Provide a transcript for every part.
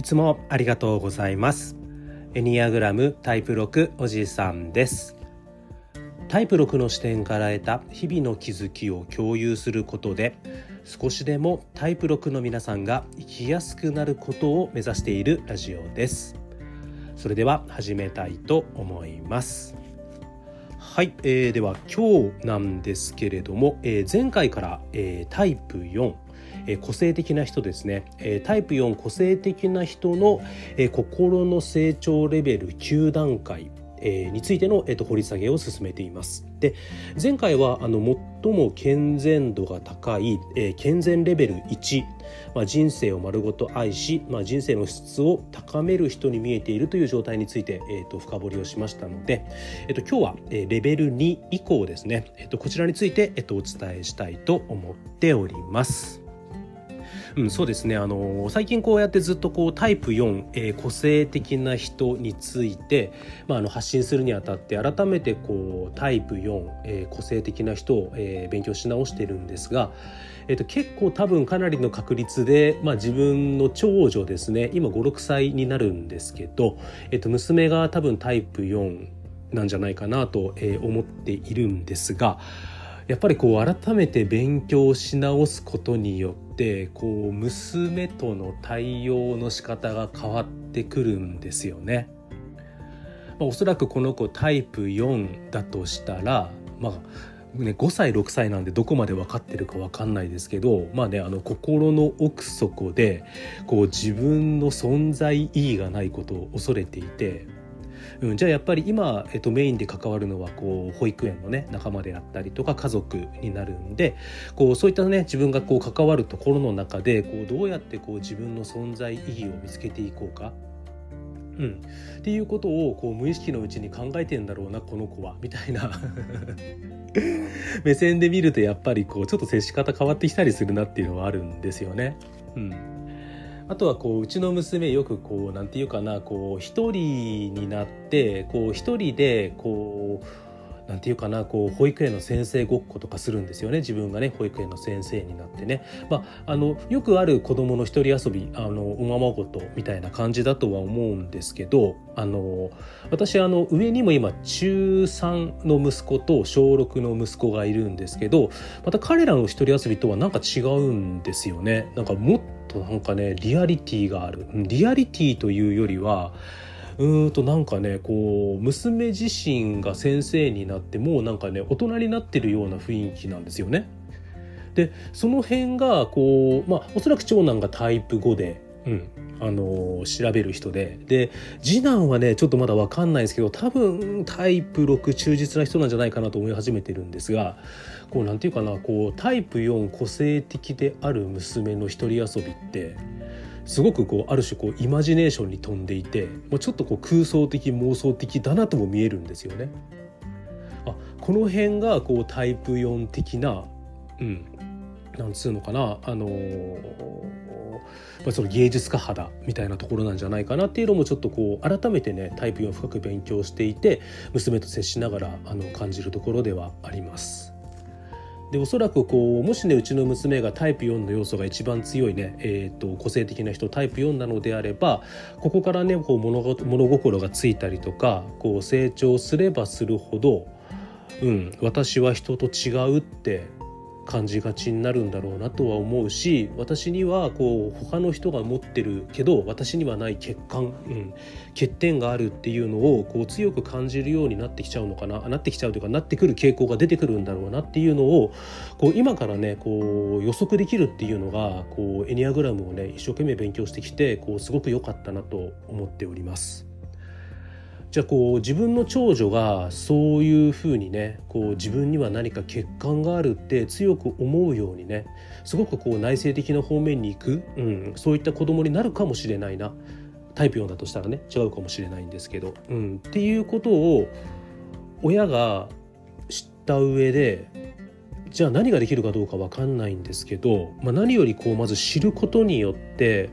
いつもありがとうございます。エニアグラムタイプ6おじさんです。タイプ6の視点から得た日々の気づきを共有することで少しでもタイプ6の皆さんが生きやすくなることを目指しているラジオです。それでは始めたいと思います。はい、えー、では今日なんですけれども、えー、前回から、えー、タイプ4え個性的な人ですね、えタイプ4個性的な人の、え心の成長レベル9段階えについての、えー、と掘り下げを進めています。で前回はあの最も健全度が高い、えー、健全レベル1、まあ、人生を丸ごと愛し、まあ、人生の質を高める人に見えているという状態について、えー、と深掘りをしましたので、えー、と今日は、え、レベル2以降ですね、えー、とこちらについて、えー、とお伝えしたいと思っております。うん、そうですね。あの最近こうやってずっとこうタイプ4、えー、個性的な人について、まあ、あの発信するにあたって改めてこうタイプ4、えー、個性的な人を、えー、勉強し直してるんですが、えーと、結構多分かなりの確率で、まあ、自分の長女ですね。今56歳になるんですけど、えーと娘が多分タイプ4なんじゃないかなと思っているんですがやっぱりこう改めて勉強し直すことによってこう娘との対応の仕方が変わってくるんですよね。まあ、おそらくこの子タイプ4だとしたらまあね、5歳6歳なんでどこまで分かってるか分かんないですけどまあねあの心の奥底でこう自分の存在意義がないことを恐れていてうん、じゃあやっぱり今、えっと、メインで関わるのはこう保育園のね仲間であったりとか家族になるんでこうそういったね自分がこう関わるところの中でこうどうやってこう自分の存在意義を見つけていこうか。うん、っていうことをこう無意識のうちに考えてんだろうなこの子はみたいな 目線で見るとやっぱりこうちょっと接し方変わってきたりするなっていうのはあるんですよね。うんあとはこううちの娘よくこうなんていうかなこう一人になってこう一人でこうなんていうかなこう保育園の先生ごっことかするんですよね。自分がね保育園の先生になってね、まあ、あのよくある子どもの一人遊びあのおままごとみたいな感じだとは思うんですけどあの私あの上にも今中3の息子と小6の息子がいるんですけどまた彼らの一人遊びとはなんか違うんですよね。なんかもっとなんかねリアリティがある。リアリティというよりはうーんとなんかねこう娘自身が先生になってもうなんかね大人になってるような雰囲気なんですよね。でその辺がこうまあおそらく長男がタイプ5で、うん、あの調べる人でで次男はねちょっとまだ分かんないですけど多分タイプ6忠実な人なんじゃないかなと思い始めてるんですがこうなんていうかなこうタイプ4個性的である娘の一人遊びってすごくこうある種こうイマジネーションに富んでいてもうちょっとこう空想的妄想的だなとも見えるんですよね。あこの辺がこうタイプ4的な、うん、なんつうのかなあのまあ、その芸術家肌みたいなところなんじゃないかなっていうのもちょっとこう改めてねタイプ4深く勉強していて娘と接しながらあの感じるところではあります。でおそらくこうもしねうちの娘がタイプ4の要素が一番強いね、えーと、個性的な人タイプ4なのであればここからねこう物物心がついたりとかこう成長すればするほど、うん、私は人と違うって感じがちになるんだろうなとは思うし私にはこう他の人が持ってるけど私にはない欠陥、うん、欠点があるっていうのをこう強く感じるようになってきちゃうのかななってきちゃうというかなってくる傾向が出てくるんだろうなっていうのをこう今からねこう予測できるっていうのがこうエニアグラムをね一生懸命勉強してきてこうすごく良かったなと思っております。じゃあこう自分の長女がそういうふうにねこう自分には何か欠陥があるって強く思うようにねすごくこう内省的な方面に行く、うん、そういった子供になるかもしれないなタイプ4だとしたらね違うかもしれないんですけど、うん、っていうことを親が知った上でじゃあ何ができるかどうか分かんないんですけど、まあ、何よりこうまず知ることによって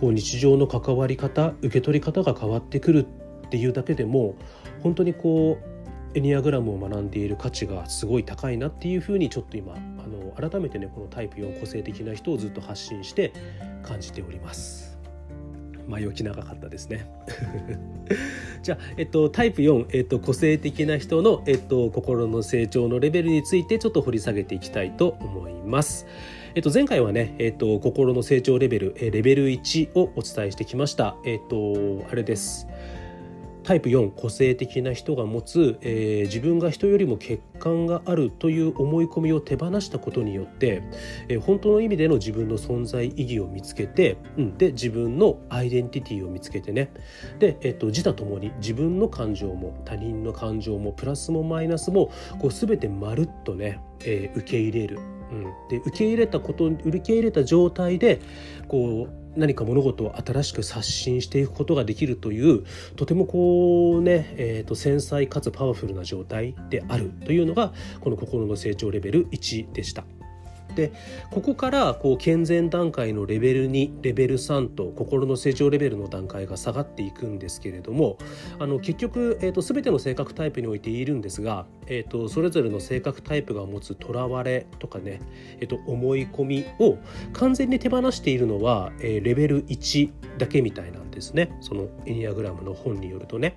こう日常の関わり方受け取り方が変わってくるっていうだけでも本当にこうエニアグラムを学んでいる価値がすごい高いなっていうふうにちょっと今あの改めてねこのタイプ4個性的な人をずっと発信して感じております。前置き長かったですね じゃあ、えっと、タイプ4、えっと、個性的な人の、えっと、心の成長のレベルについてちょっと掘り下げていきたいと思います。えっと、前回はね、えっと、心の成長レベル、レベル1をお伝えしてきました。えっと、あれです。タイプ4個性的な人が持つ、えー、自分が人よりも欠陥があるという思い込みを手放したことによって、えー、本当の意味での自分の存在意義を見つけて、うん、で自分のアイデンティティを見つけてねで、えーと、自他ともに自分の感情も他人の感情もプラスもマイナスもこう全てまるっとね、えー、受け入れる。うん、で受け入れたこと受け入れた状態でこう何か物事を新しく刷新していくことができるというとてもこうね、えー、と繊細かつパワフルな状態であるというのがこの心の成長レベル1でした。でここからこう健全段階のレベル2レベル3と心の成長レベルの段階が下がっていくんですけれどもあの結局、えーと、全ての性格タイプにおいて言えるんですが、えーと、それぞれの性格タイプが持つとらわれとかね、えーと、思い込みを完全に手放しているのは、えー、レベル1だけみたいなんですねそのエニアグラムの本によるとね。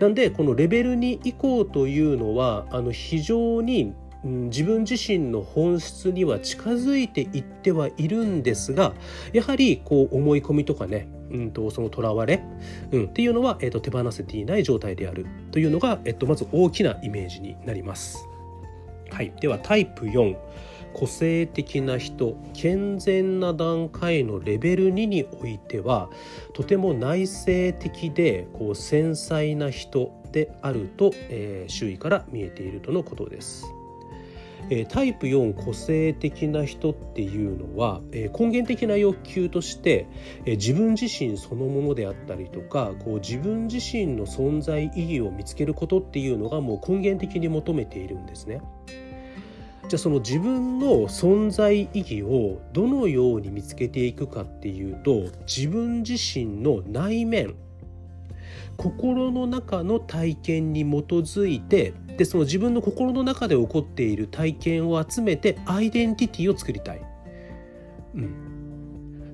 なんでこのレベル2以降というのはあの非常に自分自身の本質には近づいていってはいるんですがやはりこう思い込みとかね、うんと、そのとらわれ、うん、っていうのは、えーと、手放せていない状態であるというのが、えーと、まず大きなイメージになります。はい、ではタイプ4個性的な人健全な段階のレベル2においてはとても内省的でこう繊細な人であると、えー、周囲から見えているとのことです。えタイプ4個性的な人っていうのは、え根源的な欲求として、え自分自身そのものであったりとかこう自分自身の存在意義を見つけることっていうのがもう根源的に求めているんですね。じゃあその自分の存在意義をどのように見つけていくかっていうと自分自身の内面心の中の体験に基づいてでその自分の心の中で起こっている体験を集めてアイデンティティを作りたい。うん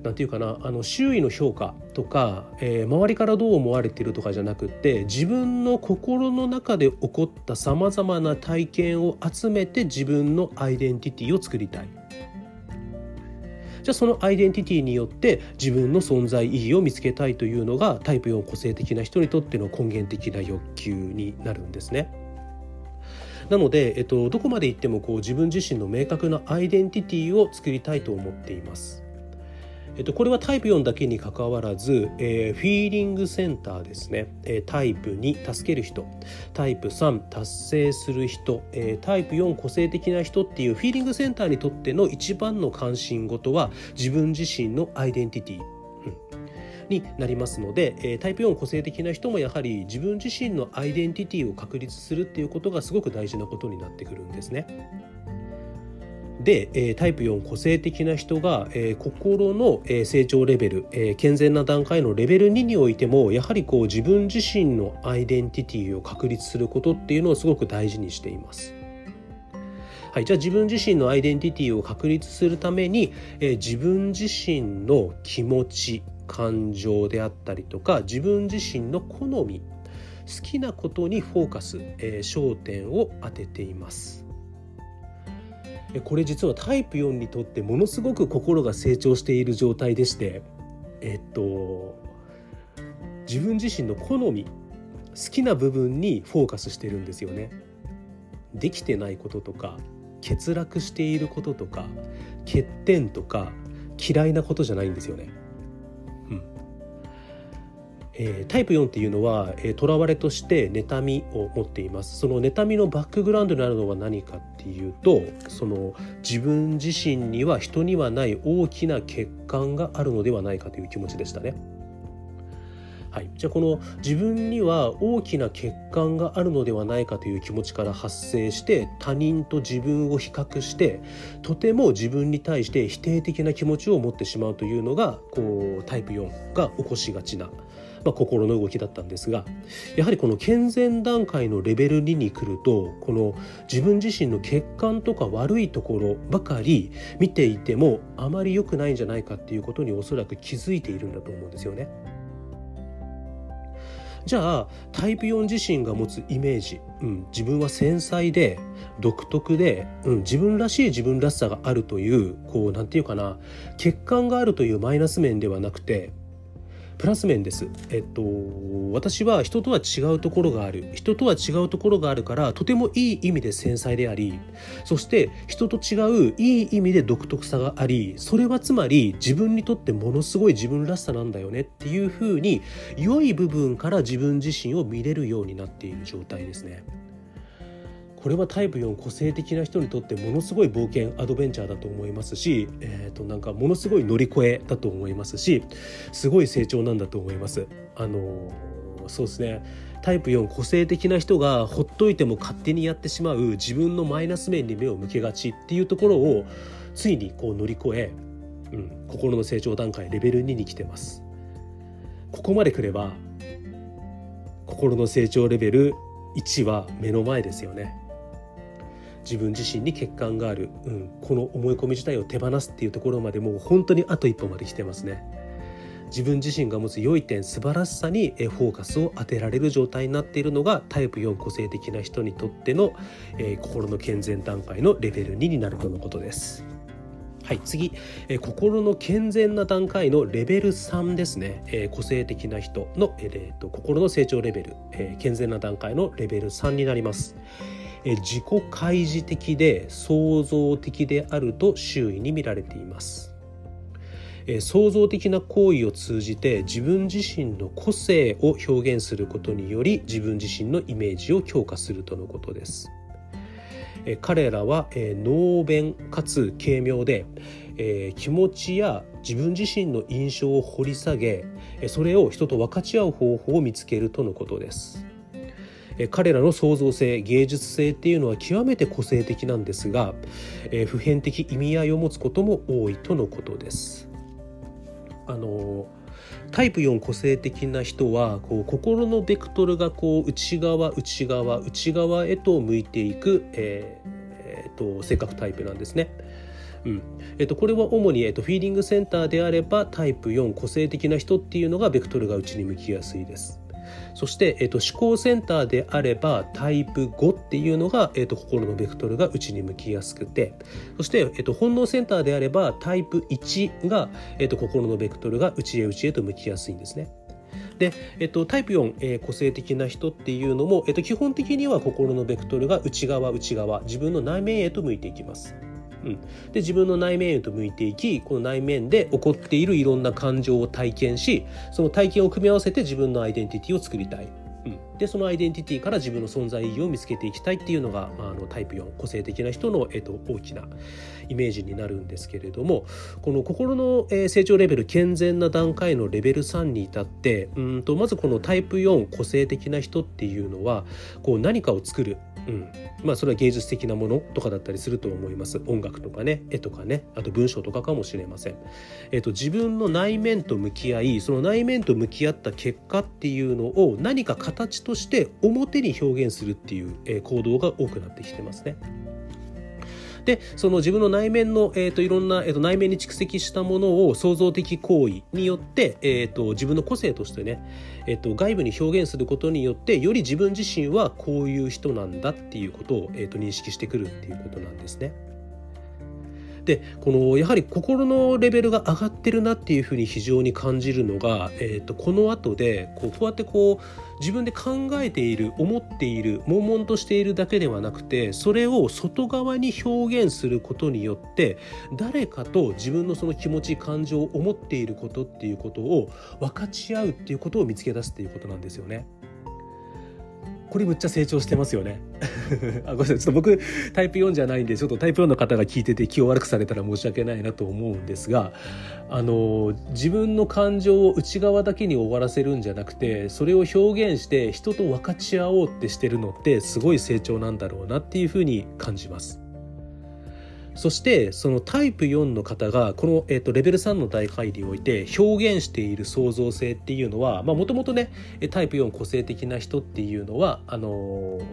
なんていうかなあの周囲の評価とか、えー、周りからどう思われてるとかじゃなくって自分の心の中で起こったさまざまな体験を集めて自分のアイデンティティを作りたい。じゃあそのアイデンティティによって自分の存在意義を見つけたいというのがタイプ4個性的な人にとっての根源的な欲求になるんですね。なので、えっと、どこまでいってもこう自分自身の明確なアイデンティティを作りたいと思っています。えっと、これはタイプ4だけにかかわらず、えー、フィーリングセンターですね、えー、タイプ2助ける人。タイプ3達成する人、えー、タイプ4個性的な人っていうフィーリングセンターにとっての一番の関心事は自分自身のアイデンティティ、うん。になりますので、えタイプ4個性的な人もやはり自分自身のアイデンティティを確立するっていうことがすごく大事なことになってくるんですね。で、えタイプ4個性的な人が、え心の、え成長レベル、え健全な段階のレベル2においてもやはりこう自分自身のアイデンティティを確立することっていうのをすごく大事にしています。はい、じゃあ自分自身のアイデンティティを確立するために、え自分自身の気持ち感情であったりとか自分自身の好み好きなことにフォーカス、え焦点を当てています。これ実はタイプ4にとってものすごく心が成長している状態でしてえっと自分自身の好み好きな部分にフォーカスしてるんですよね。できてないこととか欠落していることとか欠点とか嫌いなことじゃないんですよね。えー、タイプ4っていうのは、えー、われとして妬みを持っていますその妬みのバックグラウンドになるのは何かっていうとその自分自身には人にはない大きな欠陥があるのではないかという気持ちでしたね。はい、じゃあこの自分には大きな欠陥があるのではないかという気持ちから発生して他人と自分を比較してとても自分に対して否定的な気持ちを持ってしまうというのがこうタイプ4が起こしがちなまあ、心の動きだったんですがやはりこの健全段階のレベル2に来るとこの自分自身の欠陥とか悪いところばかり見ていてもあまり良くないんじゃないかっていうことにおそらく気づいているんだと思うんですよね。じゃあタイプ4自身が持つイメージ、うん、自分は繊細で独特で、うん、自分らしい自分らしさがあるというこうなんていうかな欠陥があるというマイナス面ではなくてプラス面です。えっと私は人とは違うところがある人とは違うところがあるからとてもいい意味で繊細でありそして人と違ういい意味で独特さがありそれはつまり自分にとってものすごい自分らしさなんだよねっていうふうに良い部分から自分自身を見れるようになっている状態ですね。これはタイプ4個性的な人にとってものすごい冒険アドベンチャーだと思いますし、えー、となんかものすごい乗り越えだと思いますしすごい成長なんだと思います。あのそうですねタイプ4個性的な人がほっといても勝手にやってしまう自分のマイナス面に目を向けがちっていうところをついにこう乗り越え、うん、心の成長段階レベル2に来てます。ここまで来れば心の成長レベル1は目の前ですよね。自分自身に欠陥がある、うん、この思い込み自体を手放すっていうところまでもう本当にあと一歩まで来てますね。自分自身が持つ良い点素晴らしさにフォーカスを当てられる状態になっているのがタイプ4個性的な人にとっての、えー、心の健全段階のレベル2になるとのことです。はい、次、えー、心の健全な段階のレベル3ですね、えー、個性的な人の、えー、と心の成長レベル、えー、健全な段階のレベル3になります。自己開示的で創造的であると周囲に見られています。創造的な行為を通じて自分自身の個性を表現することにより自分自身のイメージを強化するとのことです。彼らは能弁かつ軽妙で気持ちや自分自身の印象を掘り下げそれを人と分かち合う方法を見つけるとのことです。彼らの創造性芸術性っていうのは極めて個性的なんですが、え普遍的意味合いを持つことも多いとのことです。あのタイプ4個性的な人はこう心のベクトルがこう内側内側内側へと向いていく、えーえー、と性格タイプなんですね。うんえっと、これは主に、えっと、フィーリングセンターであればタイプ4個性的な人っていうのがベクトルが内に向きやすいです。そして、えっと、思考センターであればタイプ5っていうのが、えっと、心のベクトルが内に向きやすくてそして、えっと、本能センターであればタイプ1が、えっと、心のベクトルが内へ内へと向きやすいんですね。で、えっと、タイプ4、えー、個性的な人っていうのも、えっと、基本的には心のベクトルが内側内側自分の内面へと向いていきます。うん、で自分の内面へと向いていきこの内面で起こっているいろんな感情を体験しその体験を組み合わせて自分のアイデンティティを作りたい。うん、でそのアイデンティティから自分の存在意義を見つけていきたいっていうのが、まあ、あのタイプ4個性的な人の、えっと、大きなイメージになるんですけれどもこの心の、成長レベル健全な段階のレベル3に至ってうんとまずこのタイプ4個性的な人っていうのはこう何かを作る。うん、まあそれは芸術的なものとかだったりすると思います。音楽とかね絵とかね。あと文章とかかもしれません、えっと、自分の内面と向き合いその内面と向き合った結果っていうのを何か形として表に表現するっていう、行動が多くなってきてますね。でその自分の内面の、えーと、いろんな、えーと、内面に蓄積したものを創造的行為によって、えーと、自分の個性としてね、えー、と外部に表現することによってより自分自身はこういう人なんだっていうことを、えー、と認識してくるっていうことなんですね。でこのやはり心のレベルが上がってるなっていうふうに非常に感じるのが、えー、とこの後でこうこうやってこう自分で考えている思っている悶々としているだけではなくてそれを外側に表現することによって誰かと自分のその気持ち感情を思っていることっていうことを分かち合うっていうことを見つけ出すっていうことなんですよね。これむっちゃ成長してますよね あごめんなさいちょっと僕タイプ4じゃないんでちょっとタイプ4の方が聞いてて気を悪くされたら申し訳ないなと思うんですがあの自分の感情を内側だけに終わらせるんじゃなくてそれを表現して人と分かち合おうってしてるのってすごい成長なんだろうなっていうふうに感じます。そしてそのタイプ4の方がこの、えーと、レベル3の大会において表現している創造性っていうのはもともとねタイプ4個性的な人っていうのはあのー、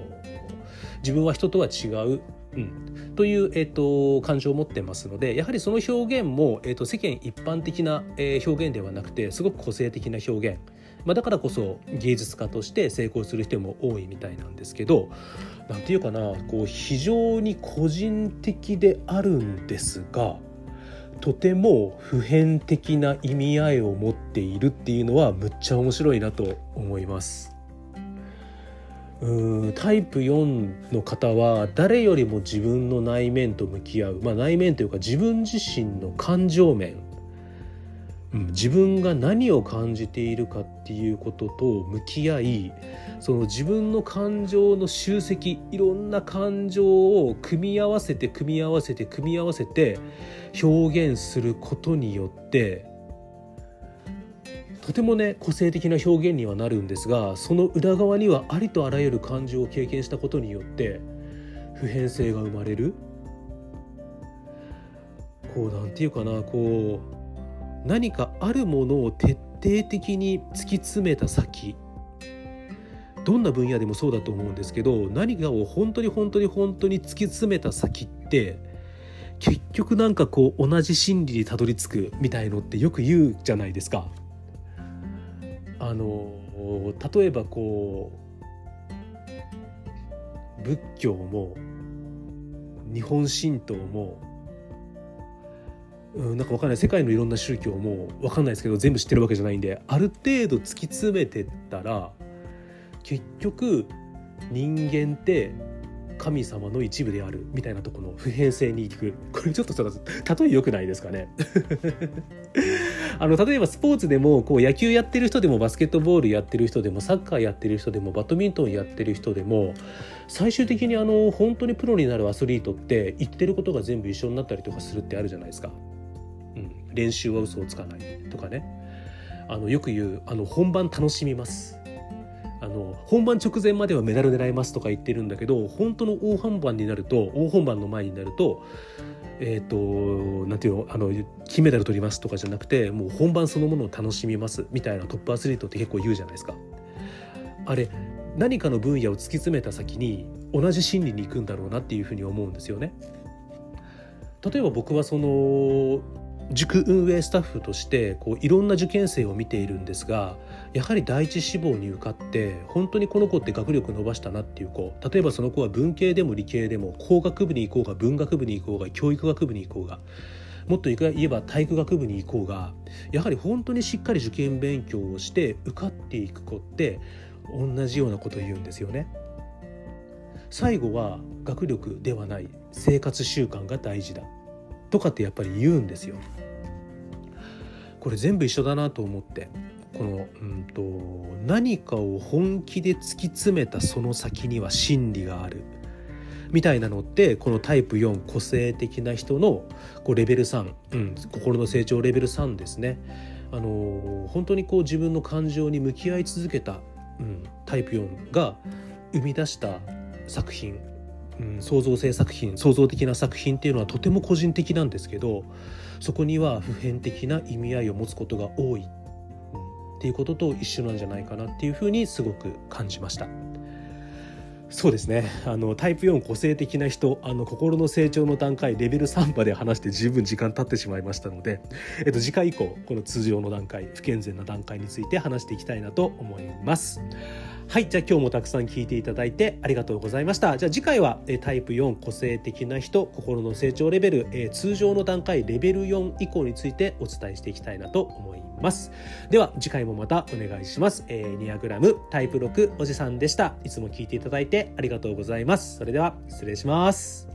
自分は人とは違ううん、という、えーと、感情を持ってますのでやはりその表現も、えーと、世間一般的な、えー、表現ではなくてすごく個性的な表現。まあ、だからこそ芸術家として成功する人も多いみたいなんですけど何て言うかなこう非常に個人的であるんですがとても普遍的な意味合いを持っているっていうのはむっちゃ面白いなと思います。うんタイプ4の方は誰よりも自分の内面と向き合う、まあ、内面というか自分自身の感情面、自分が何を感じているかっていうことと向き合いその自分の感情の集積いろんな感情を組み合わせて組み合わせて組み合わせて表現することによってとてもね個性的な表現にはなるんですがその裏側にはありとあらゆる感情を経験したことによって普遍性が生まれる。こうなんていうかなこう何かあるものを徹底的に突き詰めた先どんな分野でもそうだと思うんですけど何かを本当に本当に本当に突き詰めた先って結局なんかこう同じ真理にたどり着くみたいのってよく言うじゃないですか。あの例えばこう仏教も日本神道も、うん、なんかわかんない。世界のいろんな宗教もわかんないですけど全部知ってるわけじゃないんである程度突き詰めてったら結局人間って神様の一部であるみたいなとこの普遍性にいく。これちょっと例え良くないですかね。あの例えばスポーツでもこう野球やってる人でもバスケットボールやってる人でもサッカーやってる人でもバドミントンやってる人でも最終的にあの本当にプロになるアスリートって言ってることが全部一緒になったりとかするってあるじゃないですか。練習は嘘をつかないとかねあのよく言うあの本番楽しみますあの本番直前まではメダル狙いますとか言ってるんだけど本当の大本番になると大本番の前になるとえっ、ー、となんていうのあの金メダル取りますとかじゃなくてもう本番そのものを楽しみますみたいなトップアスリートって結構言うじゃないですか。あれ何かの分野を突き詰めた先に同じ心理に行くんだろうなっていうふうに思うんですよね。例えば僕はその塾運営スタッフとしてこういろんな受験生を見ているんですがやはり第一志望に受かって本当にこの子って学力伸ばしたなっていう子例えばその子は文系でも理系でも工学部に行こうが文学部に行こうが教育学部に行こうがもっと言えば体育学部に行こうがやはり本当にしっかり受験勉強をして受かっていく子って同じようなことを言うんですよね。最後は学力ではない生活習慣が大事だとかってやっぱり言うんですよ。これ全部一緒だなと思ってこの、うんと、何かを本気で突き詰めたその先には真理があるみたいなのってこのタイプ4個性的な人のこうレベル3、うん、心の成長レベル3ですね。あの本当にこう自分の感情に向き合い続けた、うん、タイプ4が生み出した作品うん、創造性作品創造的な作品っていうのはとても個人的なんですけどそこには普遍的な意味合いを持つことが多い、うん、っていうことと一緒なんじゃないかなっていうふうにすごく感じました。そうですね。あのタイプ4個性的な人あの心の成長の段階レベル3まで話して十分時間経ってしまいましたので、えっと、次回以降この通常の段階不健全な段階について話していきたいなと思います。はいじゃあ今日もたくさん聞いていただいてありがとうございました。じゃあ次回はタイプ4個性的な人心の成長レベル、え、通常の段階レベル4以降についてお伝えしていきたいなと思います。ます。では次回もまたお願いします、えー、ニアグラムタイプ6おじさんでした。いつも聞いていただいてありがとうございます。それでは失礼します。